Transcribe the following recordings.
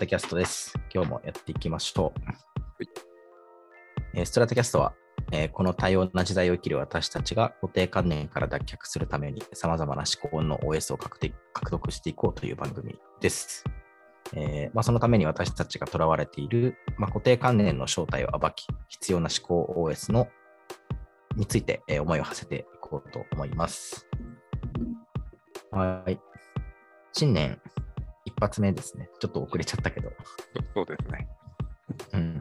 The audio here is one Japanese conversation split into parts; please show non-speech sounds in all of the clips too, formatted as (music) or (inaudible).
タキャストです。今日もやっていきましょう。えーストラタキャストは、えーこの多様な時代を生きる私たちが固定観念から脱却するために様々な思考の OS を獲得獲得していこうという番組です。えーまあ、そのために私たちがとらわれている、まあ、固定観念の正体を暴き、必要な思考 OS のについて、えー思いを馳せていこうと思います。はい。新年一発目ですね。ちょっと遅れちゃったけど、(laughs) そうですね。うん。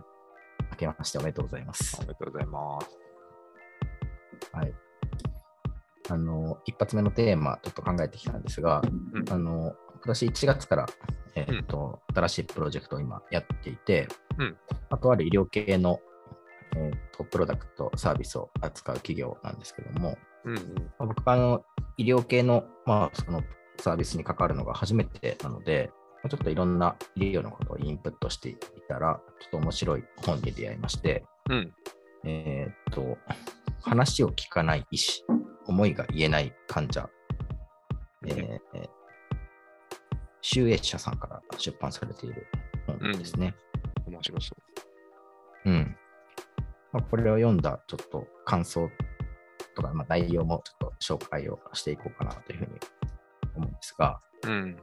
明けましておめでとうございますお。めでとうございます。はい。あの、一発目のテーマ、ちょっと考えてきたんですが、うんあの、今年1月から、えーっと、新しいプロジェクトを今やっていて、うんあとある医療系の、えーっと、プロダクト、サービスを扱う企業なんですけども、うんうん。まあ僕はあの医療系の,、まあそのサービスに関わるのが初めてなので、まあちょっといろんな医療のことをインプットしていたら、ちょっと面白い本に出会いまして、うん。えーっと、話を聞かない医師、思いが言えない患者、えー集英社さんから出版されている本ですね。面白そうん。まあ、これを読んだちょっと感想とか、まあ、内容もちょっと紹介をしていこうかなというふうに思うんですが、う。うん。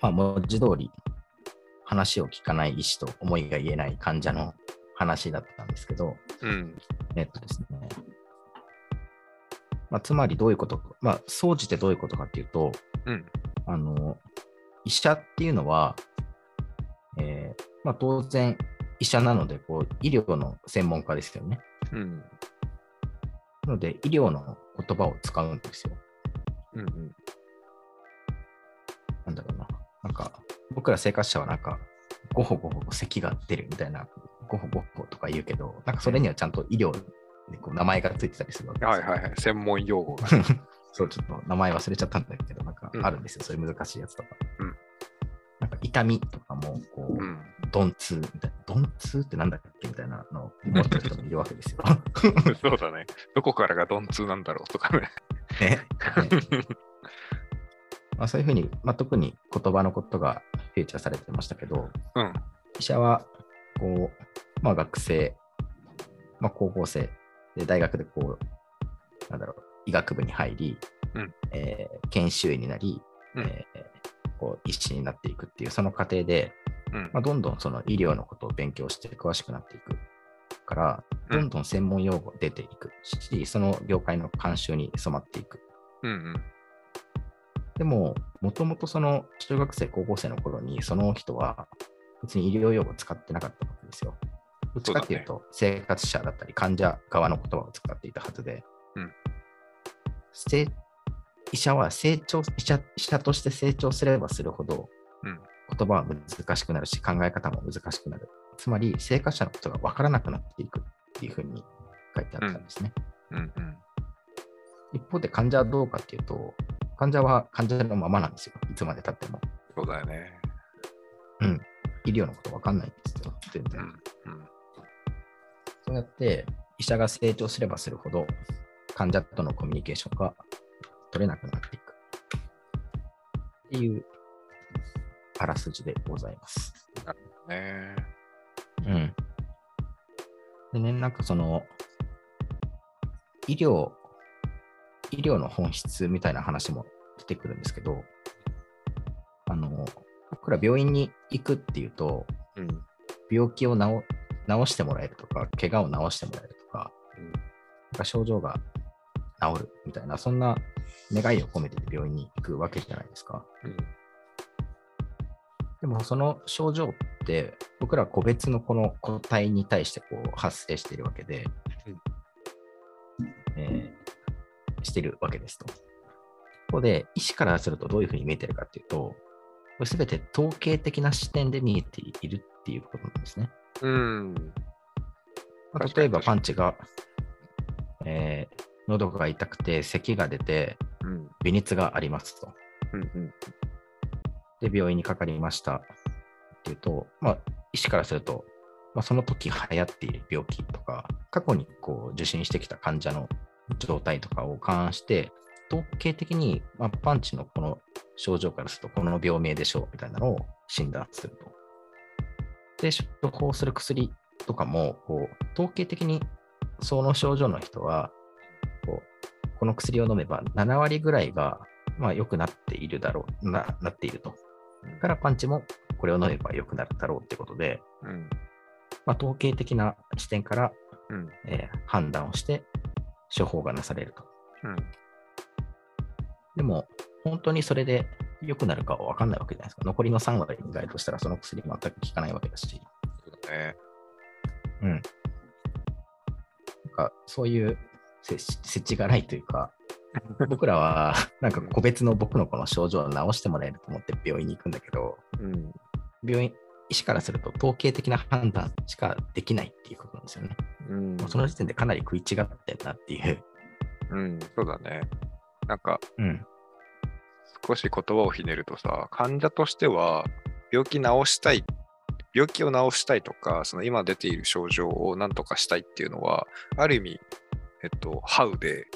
まあ、文字通り話を聞かない医師と思いが言えない患者の話だったんですけど、うん。えっとですね、まあ、つまりどういうことか、まあ、総じてどういうことかっていうと、うん。あの、医者っていうのは、えーまあ、当然医者なのでこう、医療の専門家ですよね。うん。なので、医療の言葉を使うんですよ。うん。うん。なんだろうな。なんか、僕ら生活者はなんか、ごほごほ咳が出るみたいな、ごほごほとか言うけど、なんかそれにはちゃんと医療にこう名前がついてたりするわけですよはいはいはい。専門用語が。(laughs) そう、ちょっと名前忘れちゃったんだけど、なんかうんあるんですよ、そういう難しいやつとか。うんなんか痛みとかも、こう、うん。鈍痛みたいな、鈍痛ってなんだっけみたいなのを思ってる人もいるわけですよ。(laughs) そうだね。どこからが鈍痛なんだろうとかね。(laughs) ねねまあ、そういうふうに、まあ、特に言葉のことがフィーチャーされてましたけど、うん。医者は、こう、まあ、学生、まあ、高校生で、大学でこう、なんだろう、医学部に入り、うんえー研修医になり、うんえーこう医師になっていくっていう、その過程で、うんまあ、どんどんその医療のことを勉強して詳しくなっていくから、うんどんどん専門用語出ていくし、その業界の慣習に染まっていく。うん。うん。でも、もともとその中学生、高校生の頃に、その人は別に医療用語を使ってなかったわけですよ。どっちかっていうと、生活者だったり、患者側の言葉を使っていたはずで、うんせ医者は成長医者、医者として成長すればするほど、うん言葉は難しくなるし、考え方も難しくなる。つまり、生活者のことが分からなくなっていくっていうふうに書いてあったんですね。うん。うん。一方で患者はどうかっていうと、患者は患者のままなんですよ。いつまでたっても。そうだよね。医療のこと分かんないんですよ。全然。うん。うん。そうやって医者が成長すればするほど、患者とのコミュニケーションが取れなくなっていく。っていうあらすじでございます。ねうん。でね、なんかその、医療、医療の本質みたいな話も出てくるんですけど、あの、僕ら病院に行くっていうと、うん。病気を治治してもらえるとか、怪我を治してもらえるとか、うんなんか症状が治るみたいな、そんな願いを込めて病院に行くわけじゃないですか。うん。でもその症状って、僕ら個別のこの個体に対してこう発生しているわけで、してるわけですと。ここで、医師からするとどういうふうに見えてるかっていうと、これ全て統計的な視点で見えているっていうことなんですね。うん。ま例えばパンチが、えー喉が痛くて咳が出てうん。微熱がありますと。うん。うん。で、病院にかかりましたっていうと、まあ、医師からすると、まあ、その時流行っている病気とか、過去にこう受診してきた患者の状態とかを勘案して、統計的に、まあ、パンチのこの症状からすると、この病名でしょうみたいなのを診断すると。で、処方する薬とかも、こう統計的にその症状の人は、こうこの薬を飲めば7割ぐらいが、まあ、良くなっているだろうな、なっていると。だからパンチもこれを飲めば良くなるだろうってことで、うん。まあ、統計的な視点から、うん。えー判断をして処方がなされると。うん。でも、本当にそれで良くなるかは分かんないわけじゃないですか。残りの3割に該当したらその薬全く効かないわけだし。そうだね。うん。なんかそういう設設置がないというか、(laughs) 僕らはなんか個別の僕のこの症状を治してもらえると思って病院に行くんだけど、うん。病院、医師からすると統計的な判断しかできないっていうことなんですよね。うんその時点でかなり食い違ってんなっていう。うん。そうだね。なんか、うん。少し言葉をひねるとさ、患者としては、病気治したい、病気を治したいとか、その今出ている症状を何とかしたいっていうのは、ある意味、えっと、ハウで、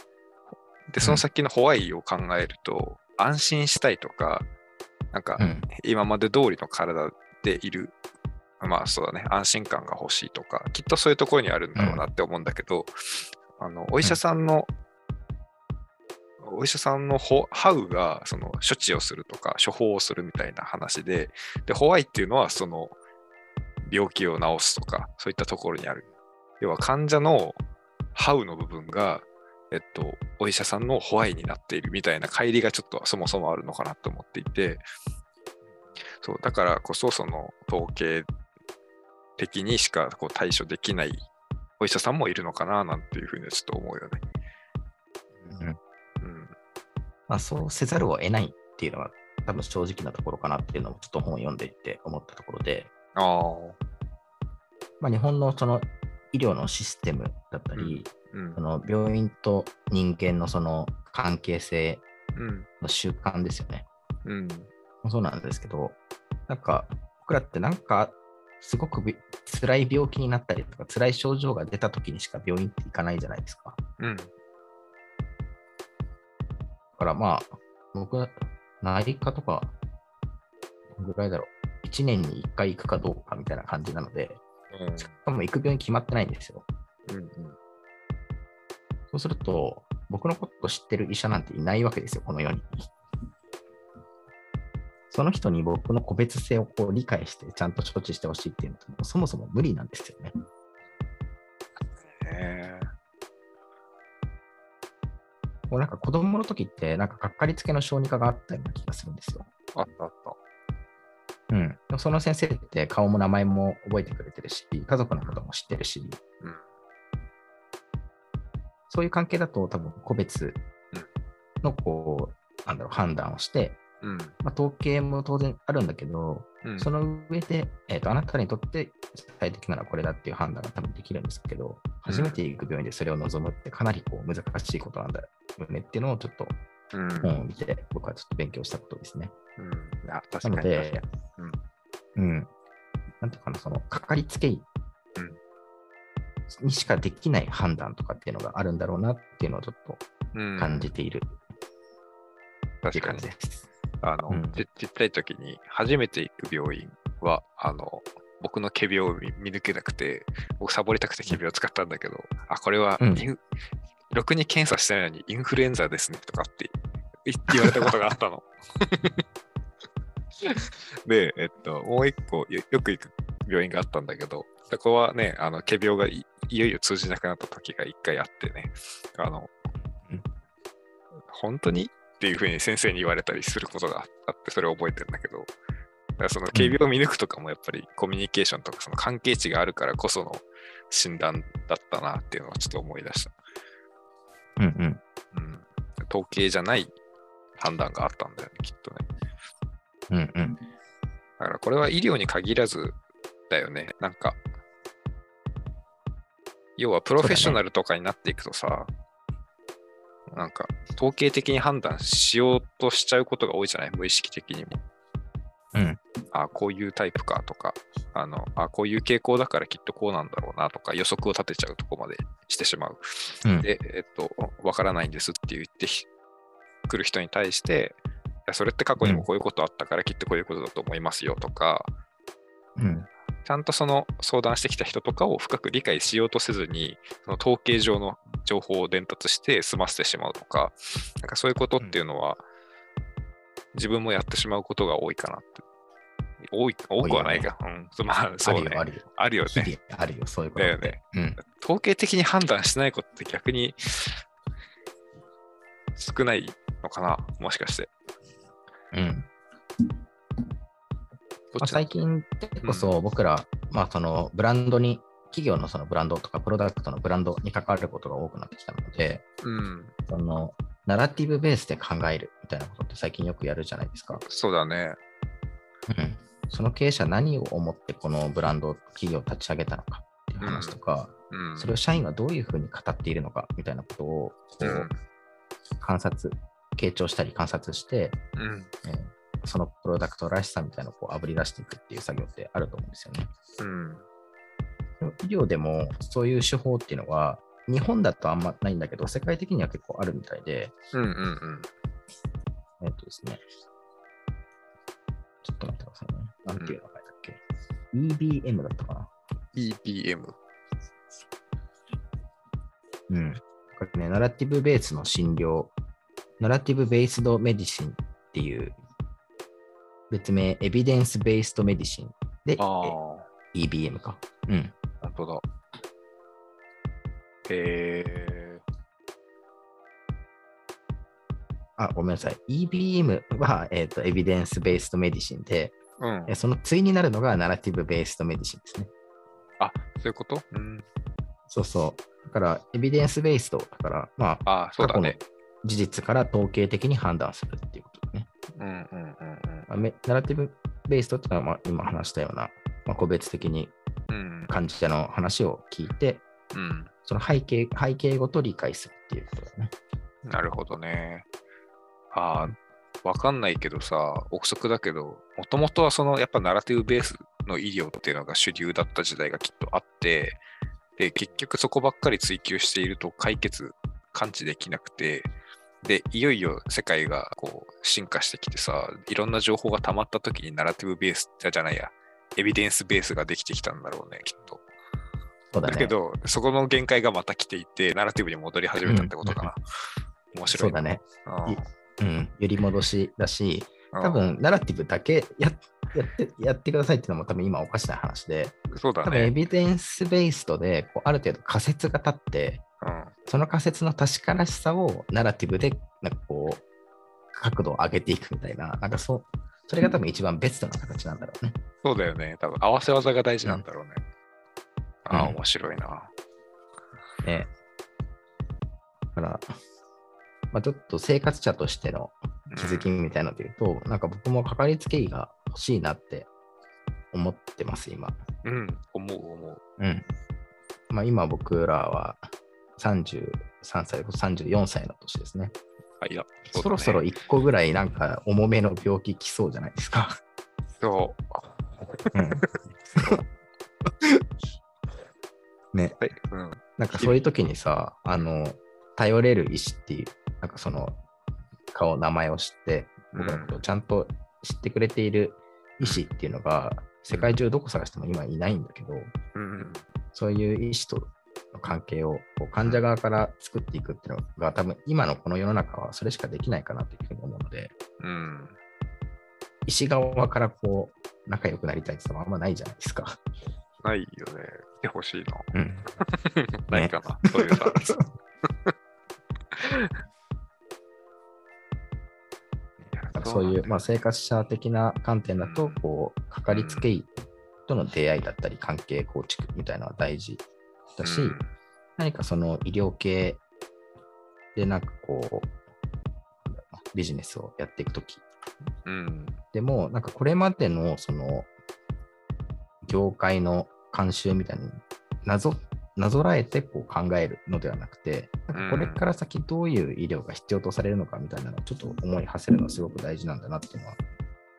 で、その先のホワイを考えると、安心したいとか、なんかう、ん。今まで通りの体でいる、まあそうだね、安心感が欲しいとか、きっとそういうところにあるんだろうなって思うんだけど、あのお医者さんの、お医者さんのハウがその処置をするとか、処方をするみたいな話で、で、ホワイっていうのはその病気を治すとか、そういったところにある。要は患者のハウの部分が、えっと、お医者さんのホワイになっているみたいな乖離がちょっとそもそもあるのかなと思っていて、そう、だからこそその統計的にしかこう対処できないお医者さんもいるのかななんていうふうにはちょっと思うよね。うんうん。まあ、そうせざるを得ないっていうのは多分正直なところかなっていうのをちょっと本を読んでいて思ったところで、ああ。まあ、日本のその医療のシステムだったり、うんそ。の病院と人間のその関係性うん。の習慣ですよね。うん。そうなんですけど、なんか僕らってなんかすごくび辛い病気になったりとか辛い症状が出た時にしか病院って行かないじゃないですか。うん。だからまあ、僕、内科とか、ぐらいだろう。1年に1回行くかどうかみたいな感じなので、しかも行く病院決まってないんですよ。うん。そうすると、僕のこと知ってる医者なんていないわけですよ、この世に。その人に僕の個別性をこう理解して、ちゃんと処置してほしいっていうのと、もうそもそも無理なんですよね。へもうなんか子供の時って、なんかかかりつけの小児科があったような気がするんですよ。ーあったあった。うん。その先生って顔も名前も覚えてくれてるし、家族のことも知ってるし、うん。そういう関係だと多分個別のこう、なんだろう、判断をして、うん。まあ、統計も当然あるんだけど、うん。その上で、えーと、あなたにとって最適なのはこれだっていう判断が多分できるんですけど、初めて行く病院でそれを望むってかなりこう難しいことなんだよねっていうのをちょっとうん。本を見て、僕はちょっと勉強したことですね。うん。あ、確かに。なのでうん。なんていうかな、その、かかりつけ医にしかできない判断とかっていうのがあるんだろうなっていうのをちょっとうん。感じているっていう感じ。です。あの、うん。ちちっちゃい時に初めて行く病院は、あの、僕の仮病を見見抜けなくて、僕サボりたくて仮病を使ったんだけど、あ、これはうん。ろくに検査してないのにインフルエンザですねとかって言言われたことがあったの。(laughs) で、えっと、もう一個よよく行く病院があったんだけど、そこはね、あの、仮病がいいよいよ通じなくなった時が一回あってね、あの、うん。本当にっていうふうに先生に言われたりすることがあって、それを覚えてるんだけど、だその警備を見抜くとかもやっぱりコミュニケーションとかその関係値があるからこその診断だったなっていうのはちょっと思い出した。うんうん。うん。統計じゃない判断があったんだよね、きっとね。うんうん。だからこれは医療に限らずだよね。なんか、要はプロフェッショナルとかになっていくとさ、なんか統計的に判断しようとしちゃうことが多いじゃない？無意識的にも。うん。あこういうタイプかとか、あの、あこういう傾向だからきっとこうなんだろうなとか予測を立てちゃうとこまでしてしまう。うんで、えっと、わからないんですって言ってひ来る人に対して、いやそれって過去にもこういうことあったからきっとこういうことだと思いますよとか、うん。ちゃんとその相談してきた人とかを深く理解しようとせずに、その統計上の情報を伝達して済ませてしまうとか、なんかそういうことっていうのは、自分もやってしまうことが多いかなって。多い、多くはないが、うん。そうまあ、そうね。あるよ、あるよ。ね。あるよ、そういうこと。だよねうん。統計的に判断してないことって逆に少ないのかなもしかして。うん。まあ、最近ってこそ僕ら、まあそのブランドに、企業のそのブランドとかプロダクトのブランドに関わることが多くなってきたので、うん。そのナラティブベースで考えるみたいなことって最近よくやるじゃないですか。そうだね。うん。その経営者何を思ってこのブランド、企業を立ち上げたのかっていう話とか、うん。それを社員はどういうふうに語っているのかみたいなことをこうんう観察、傾聴したり観察して、うん。えーそのプロダクトらしさみたいなのをこうあぶり出していくっていう作業ってあると思うんですよね。うん。医療でもそういう手法っていうのは、日本だとあんまないんだけど、世界的には結構あるみたいで、うん。うん。えっとですね。ちょっと待ってくださいね。なんていう名前だっけ、?EBM だったかな？EBM。うん。これね、ナラティブベースの診療、ナラティブベースドメディシンっていう、別名、エビデンスベースドメディシンで、EBM か。うん。本当だ。えあ、ごめんなさい。EBM は、えっとエビデンスベースドメディシンで、ー、うんえ。その対になるのがナラティブベースドメディシンですね。あ、そういうこと？うん。そうそう。だから、エビデンスベースドだから、まあ、あそうだね。事実から統計的に判断するっていうことだね。うんうんあメナラティブベースドっていうのは、まあ、今話したような、まあ、個別的にうん。患者の話を聞いて、うん。その背景背景ごと理解するっていうことだね。なるほどね。ああ、わかんないけどさ、憶測だけど、もともとはそのやっぱナラティブベースの医療っていうのが主流だった時代がきっとあって、で、結局そこばっかり追求していると解決、感知できなくて、で、いよいよ世界がこう進化してきてさ、いろんな情報が溜まった時にナラティブベースじゃないや、エビデンスベースができてきたんだろうね、きっと。だね。だけど、そこの限界がまた来ていて、ナラティブに戻り始めたってことかな。(laughs) 面白い。そだね。うん。揺り戻しだし、うん多分、ナラティブだけややってやってくださいっていうのも多分今おかしな話で、そうだ多分エね。ビデンスベースドでこうある程度仮説が立って、うんその仮説の確からしさをナラティブでなんかこう角度を上げていくみたいな、なんかそう、それが多分一番ベストな形なんだろうね。そうだよね。多分合わせ技が大事なんだろうね。ああ、うん面白いな。ね。だから、まあ、ちょっと生活者としての気づきみたいなので言うと、なんか僕もかかりつけ医が欲しいなって思ってます、今。うん、うん思う思う。うん。まあ今僕らは33歳、34歳の年ですね。あ、いや、そろそろ1個ぐらいなんか重めの病気来そうじゃないですか。そう。うん、(laughs) ね。はい。うん。なんかそういう時にさ、あの、頼れる医師っていう、なんかその顔、名前を知って、僕のことをちゃんと知ってくれている医師っていうのが、世界中どこ探しても今いないんだけど、うん。そういう医師との関係をこう患者側から作っていくっていうのが、多分今のこの世の中はそれしかできないかなというふうに思うので、うん。医師側からこう仲良くなりたいってのはあんまないじゃないですか。ないよね。来てほしいな。うん。(laughs) ないかな。そういうサービス。(laughs) そういう、まあ、生活者的な観点だとうん、こう、かかりつけ医との出会いだったり、関係構築みたいなのは大事だし、うん何かその医療系でなんかこう、ビジネスをやっていくときうん。でも、なんかこれまでのその業界の慣習みたいになぞなぞらえてこう考えるのではなくて、なんかこれから先どういう医療が必要とされるのかみたいなのをちょっと思い馳せるのはすごく大事なんだなっていうのは、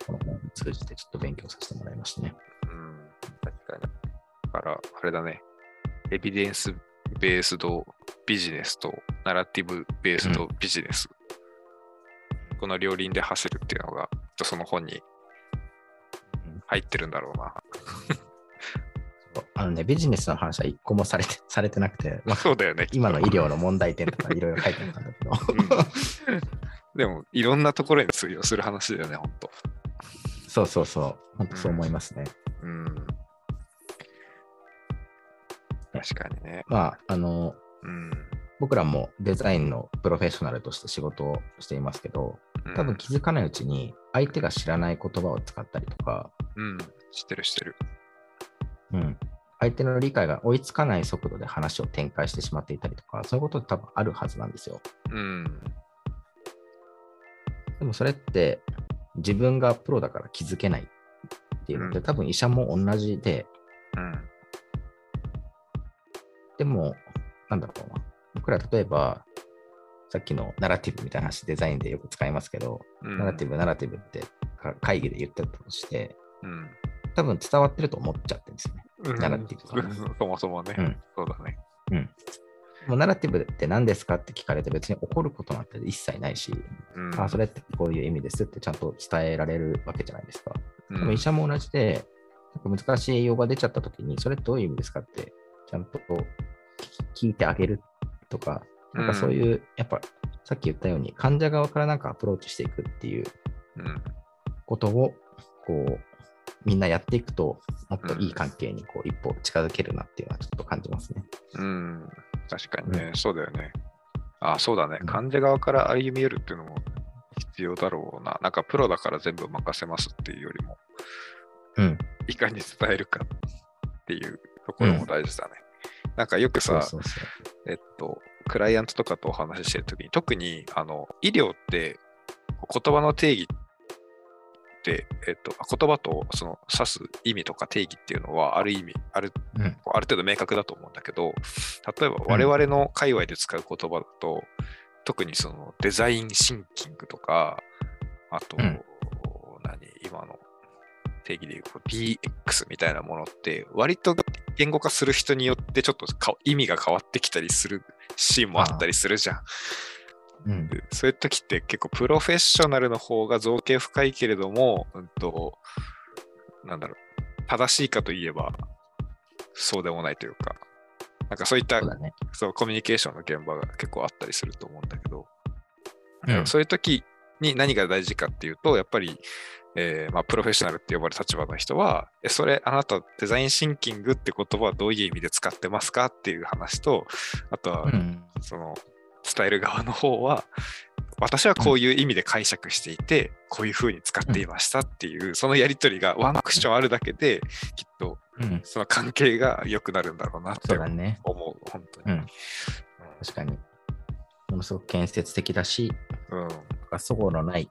この本を通じてちょっと勉強させてもらいましたね。うん。確かに。だから、あれだね。エビデンスベースドビジネスとナラティブベースドビジネスこの両輪で走るっていうのが、その本に入ってるんだろうな。(laughs) あのね、ビジネスの話は一個もされてされてなくて、まあ、そうだよね。今の医療の問題点とかいろいろ書いてあったんだけど、(laughs) うんでも、いろんなところに通用する話だよね、本当。そうそうそう、本当そう思いますね。うん。確かにね。まあ、あの、うん。僕らもデザインのプロフェッショナルとして仕事をしていますけど、多分気づかないうちに相手が知らない言葉を使ったりとか、うん、知ってる知ってる。うん、相手の理解が追いつかない速度で話を展開してしまっていたりとか、そういうことって多分あるはずなんですよ。うん。でもそれって自分がプロだから気づけないっていうので、うん多分医者も同じで、でも、なんだろうな。僕ら例えば、さっきのナラティブみたいな話、デザインでよく使いますけど、うんナラティブ、ナラティブってか会議で言ってたとして、うん。多分伝わってると思っちゃってるんですよね。ナラティブとかね (laughs) そもそもね、うんそうだね。もうナラティブって何ですかって聞かれて別に怒ることなんて一切ないし、うん、あ、それってこういう意味ですってちゃんと伝えられるわけじゃないですか。うんでも医者も同じで、難しい栄養が出ちゃったときに、それどういう意味ですかって、ちゃんと聞いてあげるとか、なんかそういう、やっぱさっき言ったように、患者側からなんかアプローチしていくっていううん。ことを、こう、みんなやっていくと、もっといい関係にこう一歩近づけるなっていうのはちょっと感じますね。うん。確かにね、そうだよね。あ、そうだねう。ん患者側から歩み寄るっていうのも必要だろうな。なんかプロだから全部任せますっていうよりも、うん。いかに伝えるかっていうところも大事だね。なんかよくさ、そうそうそう。えっと、クライアントとかとお話ししてるときに、特にあの医療って言葉の定義って、えっと、言葉とその指す意味とか定義っていうのは、ある意味、あるうん。ある程度明確だと思うんだけど、例えば我々の界隈で使う言葉だと、特にそのデザインシンキングとか、あと、うん何、今の定義でいうと DX みたいなものって、割と言語化する人によってちょっとか意味が変わってきたりするシーンもあったりするじゃん。うん。でそういう時って結構プロフェッショナルの方が造形深いけれども、うんと、なんだろう、正しいかといえば、そうでもないというか、なんかそういったそうだね。そうコミュニケーションの現場が結構あったりすると思うんだけど、うんそういう時に何が大事かっていうと、やっぱり、えーまあ、プロフェッショナルって呼ばれる立場の人は、えそれ、あなたデザインシンキングって言葉はどういう意味で使ってますかっていう話と、あとは、うん。その伝える側の方は、私はこういう意味で解釈していて、こういうふうに使っていましたっていう、そのやりとりがワンクッションあるだけで、きっとうん。その関係が良くなるんだろうなってそうだね。思う、本当に。うん。確かに。ものすごく建設的だし、うん、そごのない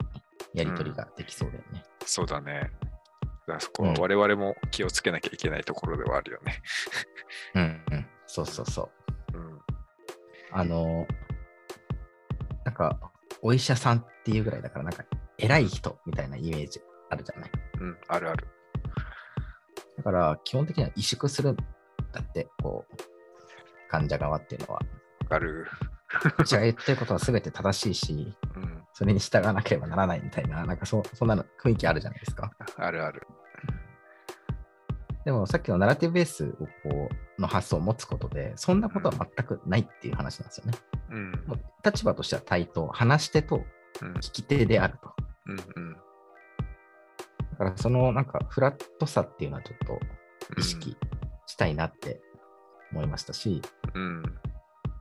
やりとりができそうだよね。そうだね。だそこは我々も気をつけなきゃいけないところではあるよね。うん、うん。そうそうそう。うん。あの、なんか、お医者さんっていうぐらいだから、なんか、偉い人みたいなイメージあるじゃない？うん、あるある。だから、基本的には萎縮するんだって、こう、患者側っていうのは。ある。うちが言ってることは全て正しいし、うん、それに従わなければならないみたいな、なんかそそんなの雰囲気あるじゃないですか。あるある。でもさっきのナラティブベースをこうの発想を持つことで、そんなことは全くないっていう話なんですよね。うん。もう立場としては対等、話し手とうん。聞き手であると。うん。うん。だからそのなんかフラットさっていうのはちょっと意識したいなって思いましたし、うん。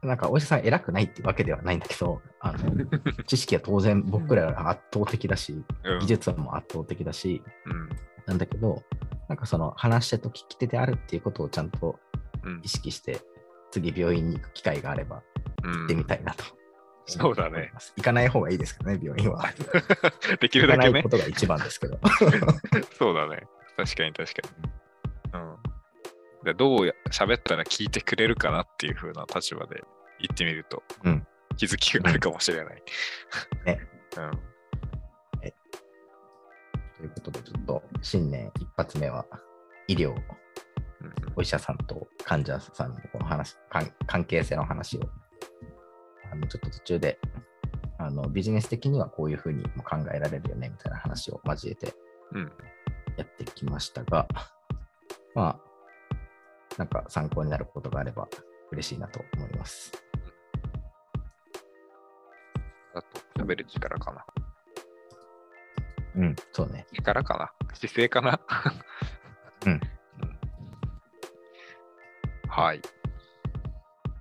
なんかお医者さん偉くないっていうわけではないんだけど、あの (laughs) 知識は当然僕らより圧倒的だし、うん。技術も圧倒的だし、うん。なんだけど、なんかその話し手と聞き手であるっていうことをちゃんとうん意識して、次病院に行く機会があればうん行ってみたいなと。そうだね。行かない方がいいですけどね、病院は。(laughs) でき行かないるだけねこ。とが一番ですけど。(laughs) そうだね。確かに確かに。うん。でどうや喋ったら聞いてくれるかなっていう風な立場で言ってみると、うん気づきがあるかもしれない。ね。(laughs) うん。ということで、ちょっと新年一発目は医療、うんお医者さんと患者さんのこの話関関係性の話をあのちょっと途中であのビジネス的にはこういうふうにも考えられるよねみたいな話を交えてうん。やってきましたが、まあ、なんか参考になることがあれば嬉しいなと思います。あと、喋る力かな。うん、そうね。力かな姿勢かなうんうん。はい。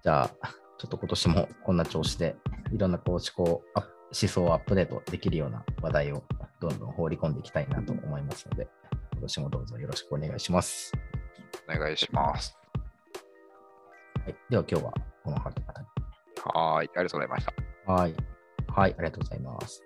じゃあ、ちょっと今年もこんな調子で、いろんなこう思考、思想をアップデートできるような話題をどんどん放り込んでいきたいなと思いますので、今年もどうぞよろしくお願いします。お願いします。はい、では今日はこの方々に。はーい。ありがとうございました。はい。はい、ありがとうございます。